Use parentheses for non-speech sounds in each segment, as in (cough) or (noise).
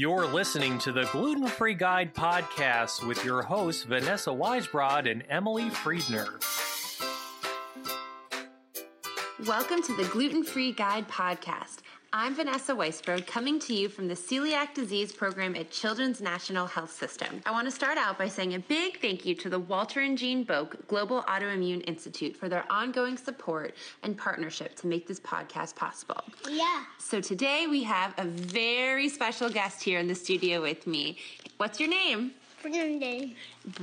You're listening to the Gluten Free Guide podcast with your hosts, Vanessa Weisbrod and Emily Friedner. Welcome to the Gluten Free Guide podcast. I'm Vanessa Weisbrod, coming to you from the Celiac Disease Program at Children's National Health System. I want to start out by saying a big thank you to the Walter and Jean Boak Global Autoimmune Institute for their ongoing support and partnership to make this podcast possible. Yeah. So today we have a very special guest here in the studio with me. What's your name? Brandon.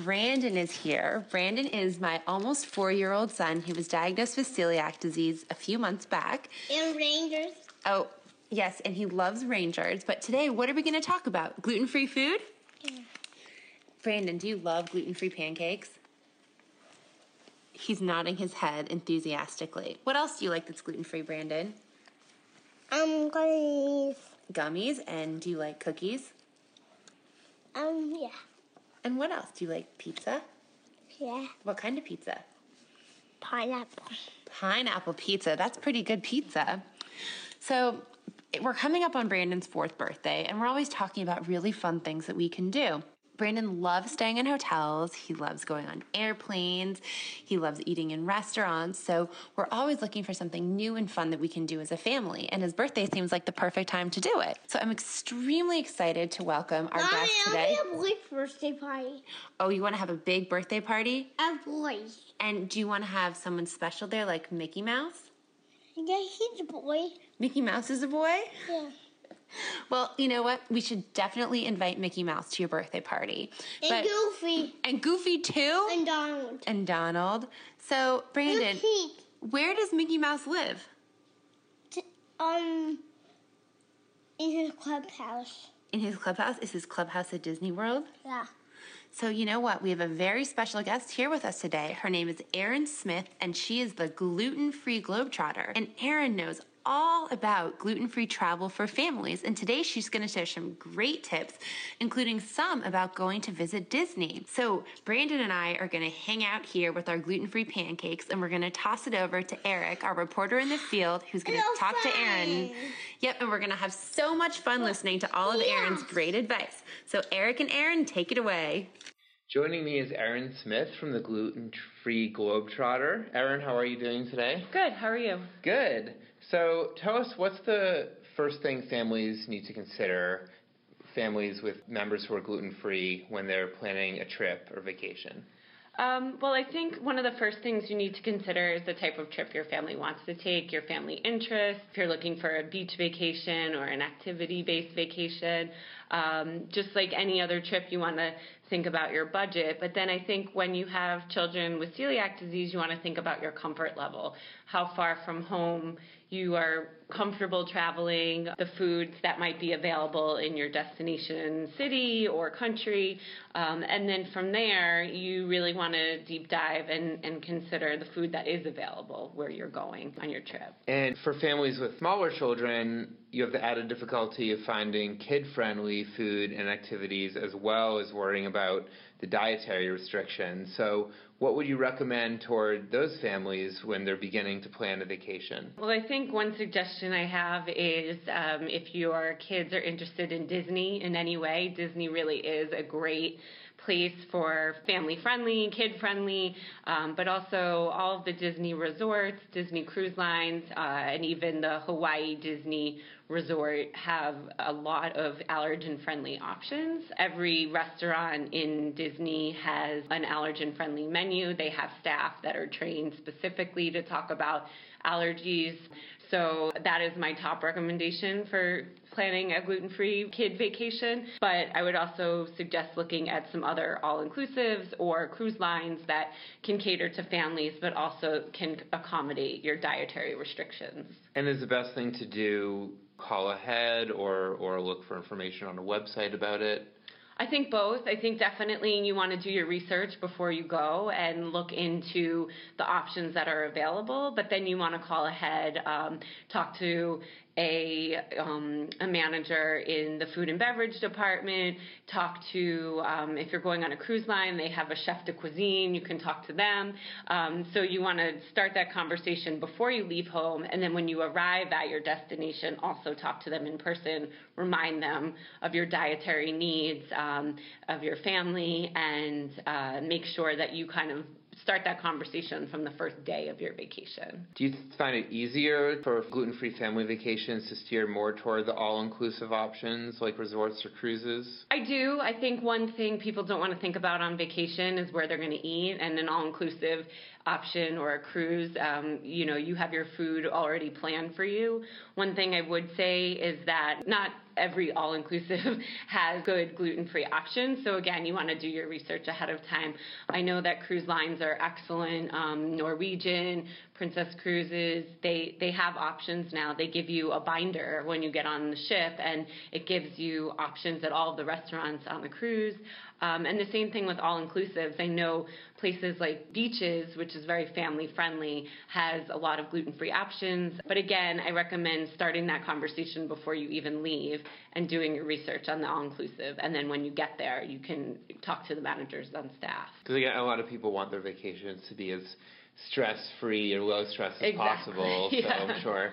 Brandon is here. Brandon is my almost four year old son who was diagnosed with celiac disease a few months back. And Rangers. Oh, yes, and he loves Rangers. But today, what are we going to talk about? Gluten free food? Yeah. Brandon, do you love gluten free pancakes? He's nodding his head enthusiastically. What else do you like that's gluten free, Brandon? Um, gummies. Gummies, and do you like cookies? Um, yeah. And what else? Do you like pizza? Yeah. What kind of pizza? Pineapple. Pineapple pizza. That's pretty good pizza. So, we're coming up on Brandon's fourth birthday, and we're always talking about really fun things that we can do. Brandon loves staying in hotels. He loves going on airplanes. He loves eating in restaurants. So we're always looking for something new and fun that we can do as a family. And his birthday seems like the perfect time to do it. So I'm extremely excited to welcome our guest today. I have a boy's birthday party. Oh, you want to have a big birthday party? A boy. And do you want to have someone special there, like Mickey Mouse? Yeah, he's a boy. Mickey Mouse is a boy? Yeah. (laughs) Well, you know what? We should definitely invite Mickey Mouse to your birthday party. And But- Goofy. and Goofy too? And Donald. and Donald. So, Brandon, And where does Mickey Mouse live? Um, in his clubhouse. In his clubhouse? Is his clubhouse at Disney World? Yeah. So, you know what? We have a very special guest here with us today. Her name is Erin Smith, and she is the gluten free Globetrotter. And Erin knows all about gluten free travel for families. And today she's going to share some great tips, including some about going to visit Disney. So, Brandon and I are going to hang out here with our gluten free pancakes, and we're going to toss it over to Eric, our reporter in the field, who's going to Hello, talk to Erin. friends. Yep, and we're going to have so much fun listening to all of Yeah. Erin's great advice. So, Eric and Erin, take it away. Joining me is Erin Smith from the Gluten Free Globetrotter. Erin, how are you doing today? Good. How are you? Good. So tell us what's the first thing families need to consider, families with members who are gluten free, when they're planning a trip or vacation? Um, well, I think one of the first things you need to consider is the type of trip your family wants to take, your family interests. If you're looking for a beach vacation or an activity based vacation, um, just like any other trip, you want to think about your budget. But then I think when you have children with celiac disease, you want to think about your comfort level. How far from home you are comfortable traveling, the foods that might be available in your destination city or country. Um, and then from there, you really want to deep dive and, and consider the food that is available where you're going on your trip. And for families with smaller children, you have the added difficulty of finding kid friendly food and activities as well as worrying about the dietary restrictions. So, what would you recommend toward those families when they're beginning to plan a vacation? Well, I think one suggestion I have is um, if your kids are interested in Disney in any way, Disney really is a great place for family friendly, kid friendly, um, but also all of the Disney resorts, Disney cruise lines, uh, and even the Hawaii Disney resort have a lot of allergen friendly options. Every restaurant in Disney has an allergen friendly menu. They have staff that are trained specifically to talk about allergies. So that is my top recommendation for planning a gluten-free kid vacation, but I would also suggest looking at some other all-inclusives or cruise lines that can cater to families but also can accommodate your dietary restrictions. And is the best thing to do call ahead or, or look for information on a website about it? I think both. I think definitely you want to do your research before you go and look into the options that are available, but then you want to call ahead, um, talk to a um, a manager in the food and beverage department. Talk to um, if you're going on a cruise line, they have a chef de cuisine. You can talk to them. Um, so you want to start that conversation before you leave home, and then when you arrive at your destination, also talk to them in person. Remind them of your dietary needs, um, of your family, and uh, make sure that you kind of start that conversation from the first day of your vacation. Do you find it easier for gluten free family vacations to steer more toward the all inclusive options like resorts or cruises? I do. I think one thing people don't want to think about on vacation is where they're going to eat, and an all inclusive option or a cruise, um, you know, you have your food already planned for you. One thing I would say is that not every all inclusive (laughs) has good gluten free options. So, again, you want to do your research ahead of time. I know that cruise lines are excellent. Um, Norwegian, Princess Cruises, they, they have options now. They give you a binder when you get on the ship, and it gives you options at all the restaurants on the cruise. Um, and the same thing with all inclusives. I know places like Beaches, which is very family friendly, has a lot of gluten free options. But again, I recommend starting that conversation before you even leave and doing your research on the all inclusive. And then when you get there, you can talk to the managers on staff. Because again, a lot of people want their vacations to be as stress free or low stress as exactly. possible. (laughs) Yeah. So I'm sure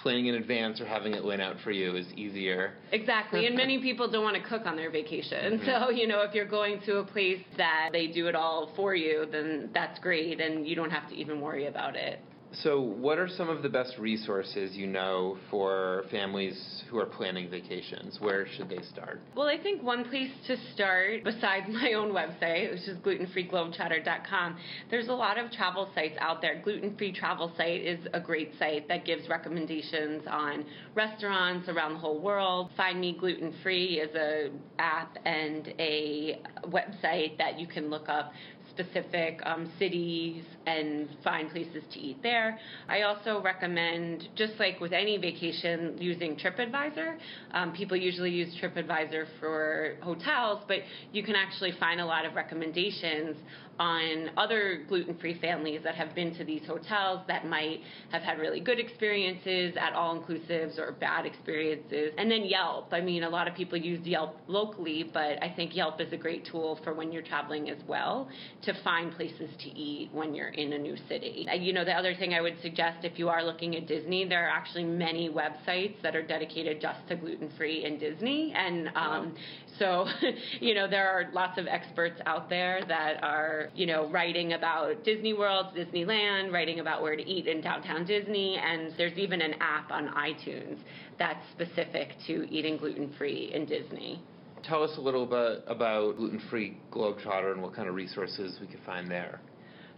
planning in advance or having it laid out for you is easier. Exactly. and many people don't want to cook on their vacation. Mm-hmm. (laughs) So, you know, if you're going to a place that they do it all for you, then that's great and you don't have to even worry about it. So, what are some of the best resources you know for families who are planning vacations? Where should they start? Well, I think one place to start, besides (laughs) my own website, which is glutenfreeglobetrotter.com, there's a lot of travel sites out there. Gluten Free Travel Site is a great site that gives recommendations on restaurants around the whole world. Find Me Gluten Free is a app and a website that you can look up specific um, cities and find places to eat there. I also recommend, just like with any vacation, using TripAdvisor. Um, people usually use TripAdvisor for hotels, but you can actually find a lot of recommendations on other gluten free families that have been to these hotels that might have had really good experiences at all inclusives or bad experiences. And then Yelp. I mean, a lot of people use Yelp locally, but I think Yelp is a great tool for when you're traveling as well to find places to eat when you're in a new city. Uh, you know, the other thing I would suggest if you are looking at Disney, there are actually many websites that are dedicated just to gluten free in Disney. And um, so, (laughs) you know, there are lots of experts out there that are you know, writing about Disney World, Disneyland, writing about where to eat in downtown Disney, and there's even an app on iTunes that's specific to eating gluten free in Disney. Tell us a little bit about Gluten Free Globetrotter and what kind of resources we can find there.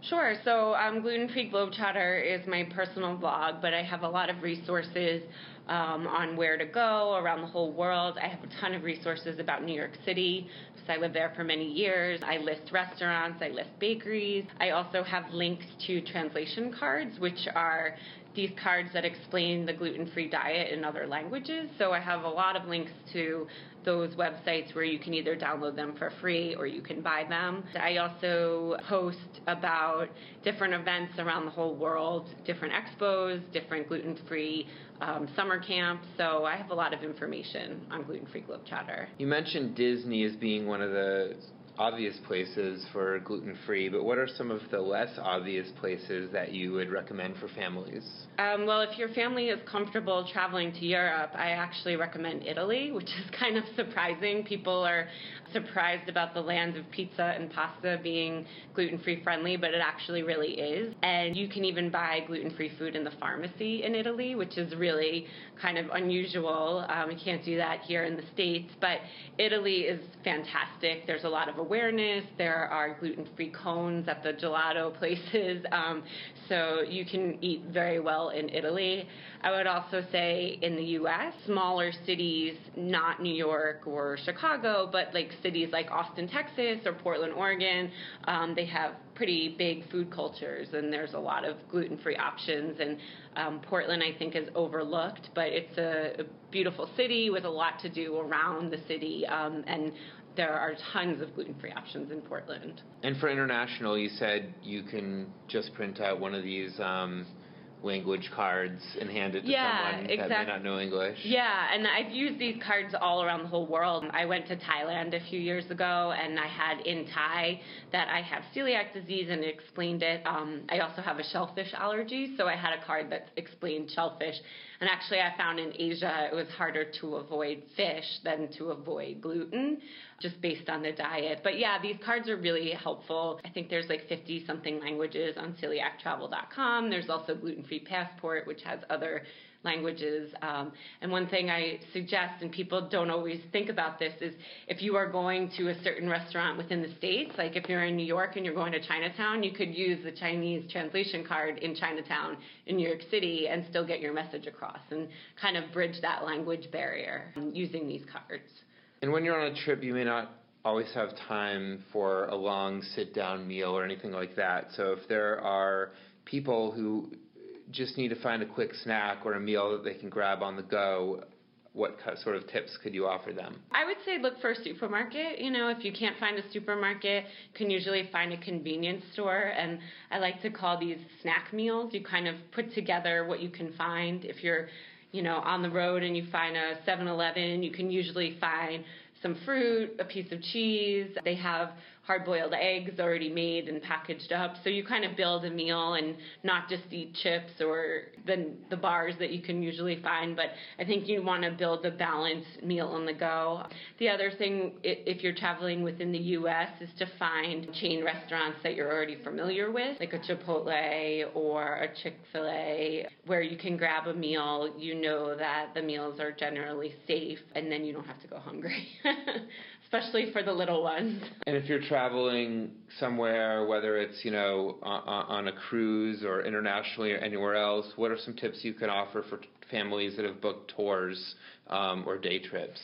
Sure. So, um, Gluten Free Globetrotter is my personal blog, but I have a lot of resources um, on where to go around the whole world. I have a ton of resources about New York City because I lived there for many years. I list restaurants, I list bakeries. I also have links to translation cards, which are these cards that explain the gluten free diet in other languages. So I have a lot of links to those websites where you can either download them for free or you can buy them. I also post about different events around the whole world, different expos, different gluten free um, summer camps. So I have a lot of information on Gluten Free Globetrotter. You mentioned Disney as being one of the obvious places for gluten free, but what are some of the less obvious places that you would recommend for families? Um, well, if your family is comfortable traveling to Europe, I actually recommend Italy, which is (laughs) kind of surprising. People are surprised about the land of pizza and pasta being gluten free friendly, but it actually really is. And you can even buy gluten free food in the pharmacy in Italy, which is really kind of unusual. Um, we can't do that here in the States, but Italy is fantastic. There's a lot of awareness. There are gluten free cones at the gelato (laughs) places. Um, so you can eat very well in Italy. I would also say in the US, smaller cities, not New York or Chicago, but like cities like Austin, Texas or Portland, Oregon, um, they have pretty big food cultures and there's a lot of gluten free options. And um, Portland, I think, is overlooked, but it's a, a, beautiful city with a lot to do around the city. Um, and there are tons of gluten free options in Portland. And for international, you said you can just print out one of these um, language cards and hand it to Yeah, someone that may not know English. Yeah, and I've used these cards all around the whole world. I went to Thailand a few years ago, and I had in Thai that I have celiac disease, and it explained it. Um, I also have a shellfish allergy, so I had a card that explained shellfish. And actually, I found in Asia it was harder to avoid fish than to avoid gluten, just based on the diet. But yeah, these cards are really helpful. I think there's like 50 something languages on celiactravel.com. There's also Gluten Free Passport, which has other languages. Um, and one thing I suggest, and people don't always think about this, is if you are going to a certain restaurant within the States, like if you're in New York and you're going to Chinatown, you could use the Chinese translation card in Chinatown in New York City and still get your message across and kind of bridge that language barrier um, using these cards. And when you're on a trip, you may not always have time for a long sit down meal or anything like that. So if there are people who just need to find a quick snack or a meal that they can grab on the go, what sort of tips could you offer them? I would say look for a supermarket. You know, if you can't find a supermarket, you can usually find a convenience store. And I like to call these snack meals. You kind of put together what you can find. If you're, you know, on the road and you find a 7 Eleven, you can usually find some fruit, a piece of cheese. They have hard boiled eggs already made and packaged up. So you kind of build a meal and not just eat chips or the, the bars that you can usually find, but I think you want to build a balanced meal on the go. The other thing, if you're traveling within the U.S., is to find chain restaurants that you're already familiar with, like a Chipotle or a Chick fil A, where you can grab a meal. You know that the meals are generally safe, and then you don't have to go hungry. (laughs) Especially for the little ones. And if you're traveling somewhere, whether it's you know on, on a cruise or internationally or anywhere else, what are some tips you can offer for families that have booked tours um, or day trips?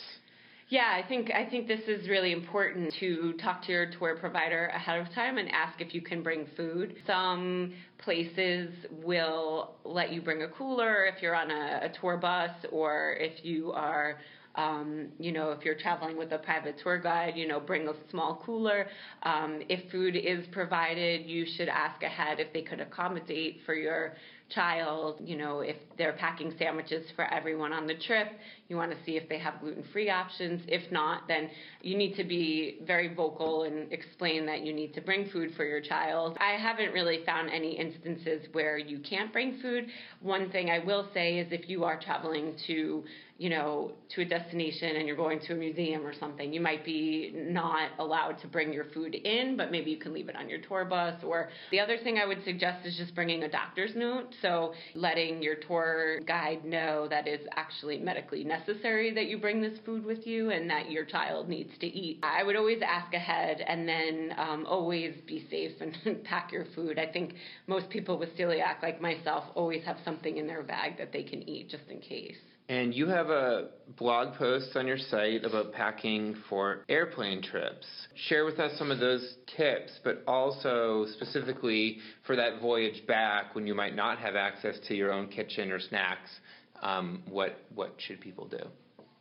Yeah, I think I think this is really important to talk to your tour provider ahead of time and ask if you can bring food. Some places will let you bring a cooler if you're on a, a tour bus or if you are um, you know, if you're traveling with a private tour guide, you know, bring a small cooler. Um, if food is provided, you should ask ahead if they could accommodate for your child. You know, if they're packing sandwiches for everyone on the trip, you want to see if they have gluten free options. If not, then you need to be very vocal and explain that you need to bring food for your child. I haven't really found any instances where you can't bring food. One thing I will say is if you are traveling to you know, to a destination and you're going to a museum or something, you might be not allowed to bring your food in, but maybe you can leave it on your tour bus. Or the other thing I would suggest is just bringing a doctor's note. So letting your tour guide know that it's actually medically necessary that you bring this food with you and that your child needs to eat. I would always ask ahead and then um, always be safe and (laughs) pack your food. I think most people with celiac, like myself, always have something in their bag that they can eat just in case. And you have a blog post on your site about packing for airplane trips. Share with us some of those tips, but also specifically for that voyage back when you might not have access to your own kitchen or snacks. Um, what what should people do?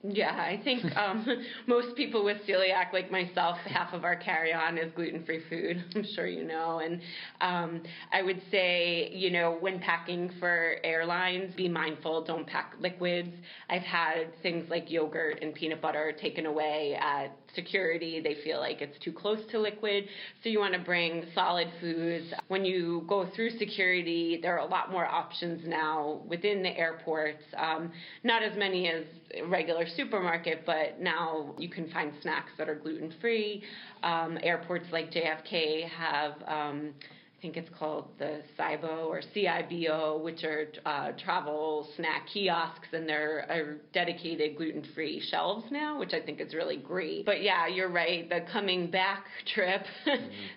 Yeah, I think um, (laughs) most people with celiac, like myself, half of our carry-on is gluten-free food. (laughs) I'm sure you know, and um, I would say, you know, when packing for airlines, be mindful. Don't pack liquids. I've had things like yogurt and peanut butter taken away at security. They feel like it's too close to liquid, so you want to bring solid foods. When you go through security, there are a lot more options now within the airports. Um, not as many as regular supermarket, but now you can find snacks that are gluten free. Um, airports like JFK have. Um, I think it's called the CIBO or CIBO, which are uh, travel snack kiosks, and they're are dedicated gluten free shelves now, which I think is really great. But yeah, you're right. The coming back (laughs) trip,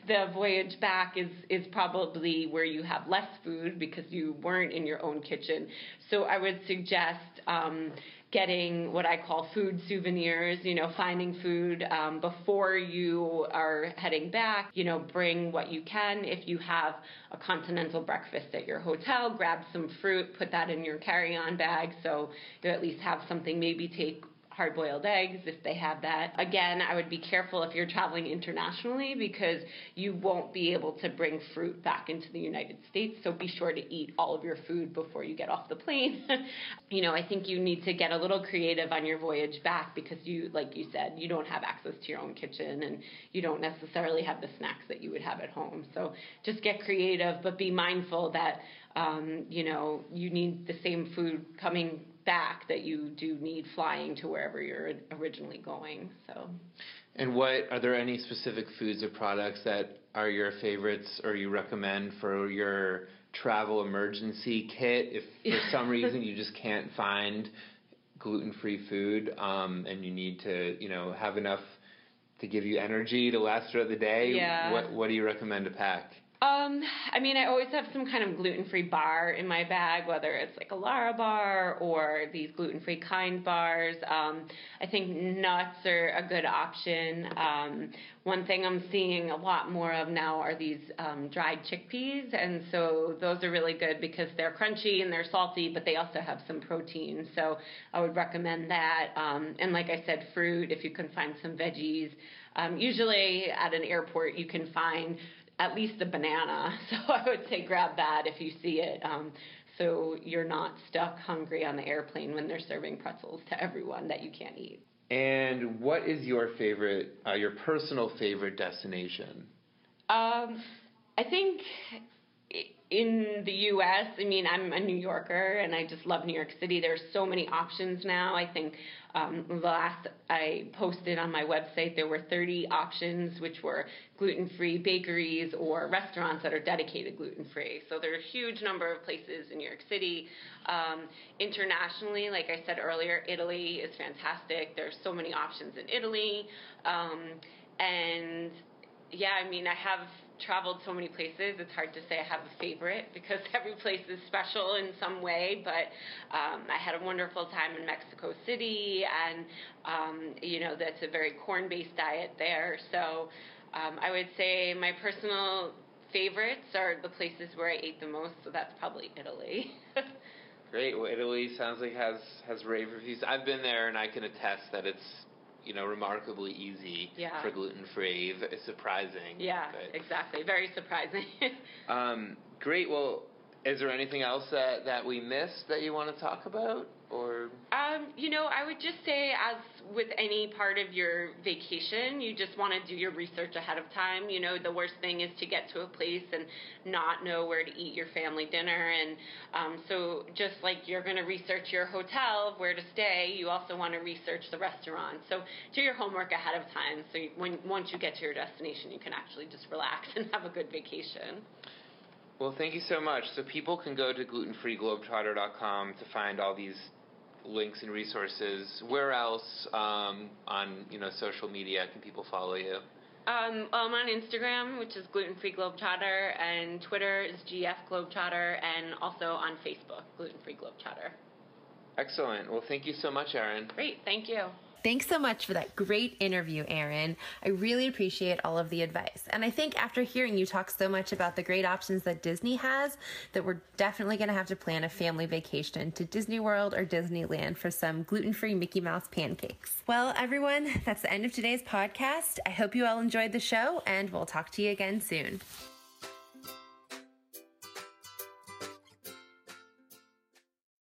the voyage back is is probably where you have less food because you weren't in your own kitchen. So I would suggest. Um, getting what I call food souvenirs, you know, finding food um, before you are heading back. You know, bring what you can. If you have a continental breakfast at your hotel, grab some fruit, put that in your carry on bag so you at least have something. Maybe take hard boiled eggs if they have that. Again, I would be careful if you're traveling internationally because you won't be able to bring fruit back into the United States. So be sure to eat all of your food before you get off the plane. (laughs) you know, I think you need to get a little creative on your voyage back because you, like you said, you don't have access to your own kitchen and you don't necessarily have the snacks that you would have at home. So just get creative, but be mindful that um, you know, you need the same food coming back that you do need flying to wherever you're originally going. So. And what are there any specific foods or products that are your favorites or you recommend for your travel emergency kit if (laughs) for some reason you just can't find gluten-free food um, and you need to, you know, have enough to give you energy to last throughout the day? Yeah. What what do you recommend to pack? Um, I mean, I always have some kind of gluten free bar in my bag, whether it's like a Larabar or these gluten free kind bars. Um, I think nuts are a good option. Um, one thing I'm seeing a lot more of now are these um, dried chickpeas, and so those are really good because they're crunchy and they're salty, but they also have some protein. So I would recommend that. Um, and like I said, fruit if you can find some veggies. Um, usually at an airport, you can find at least a banana. (laughs) So I would say grab that if you see it. Um, so you're not stuck hungry on the airplane when they're serving pretzels to everyone that you can't eat. And what is your favorite, uh, your personal favorite destination? Um, I think in the U.S., I mean, I'm a New Yorker and I just love New York City. There's so many options now. I think um, the last I posted on my website, there were 30 options, which were gluten free bakeries or restaurants that are dedicated gluten free. So there's a huge number of places in New York City. Um, internationally, like I said earlier, Italy is fantastic. There's so many options in Italy. Um, and yeah, I mean, I have traveled so many places, it's hard to say I have a favorite because (laughs) every place is special in some way. But um, I had a wonderful time in Mexico City, and um, you know that's a very corn-based diet there. So um, I would say my personal favorites are the places where I ate the most. So that's probably Italy. (laughs) Great. Well, Italy sounds like has has rave reviews. I've been there, and I can attest that it's you know, remarkably easy yeah. for gluten free. It's surprising. Yeah, but, exactly. Very surprising. (laughs) um, great. Well, is there anything else that, that we missed that you want to talk about? Or um, you know, I would just say, as with any part of your vacation, you just want to do your research ahead of time. You know, the worst thing is to get to a place and not know where to eat your family dinner, and um, so just like you're going to research your hotel, where to stay, you also want to research the restaurant. So do your homework ahead of time, so you, when once you get to your destination, you can actually just relax (laughs) and have a good vacation. Well, thank you so much. So people can go to glutenfreeglobetrotter.com to find all these links and resources. Where else um, on you know social media can people follow you? Um, I'm on Instagram, which is Gluten Free Globetrotter, and Twitter is GF Globetrotter, and also on Facebook, Gluten Free Globetrotter. Excellent. Well, thank you so much, Erin. Great. Thank you. Thanks so much for that great interview, Erin. I really appreciate all of the advice. And I think after hearing you talk so much about the great options that Disney has, that we're definitely going to have to plan a family vacation to Disney World or Disneyland for some gluten free Mickey Mouse pancakes. Well, everyone, that's the end of today's podcast. I hope you all enjoyed the show, and we'll talk to you again soon.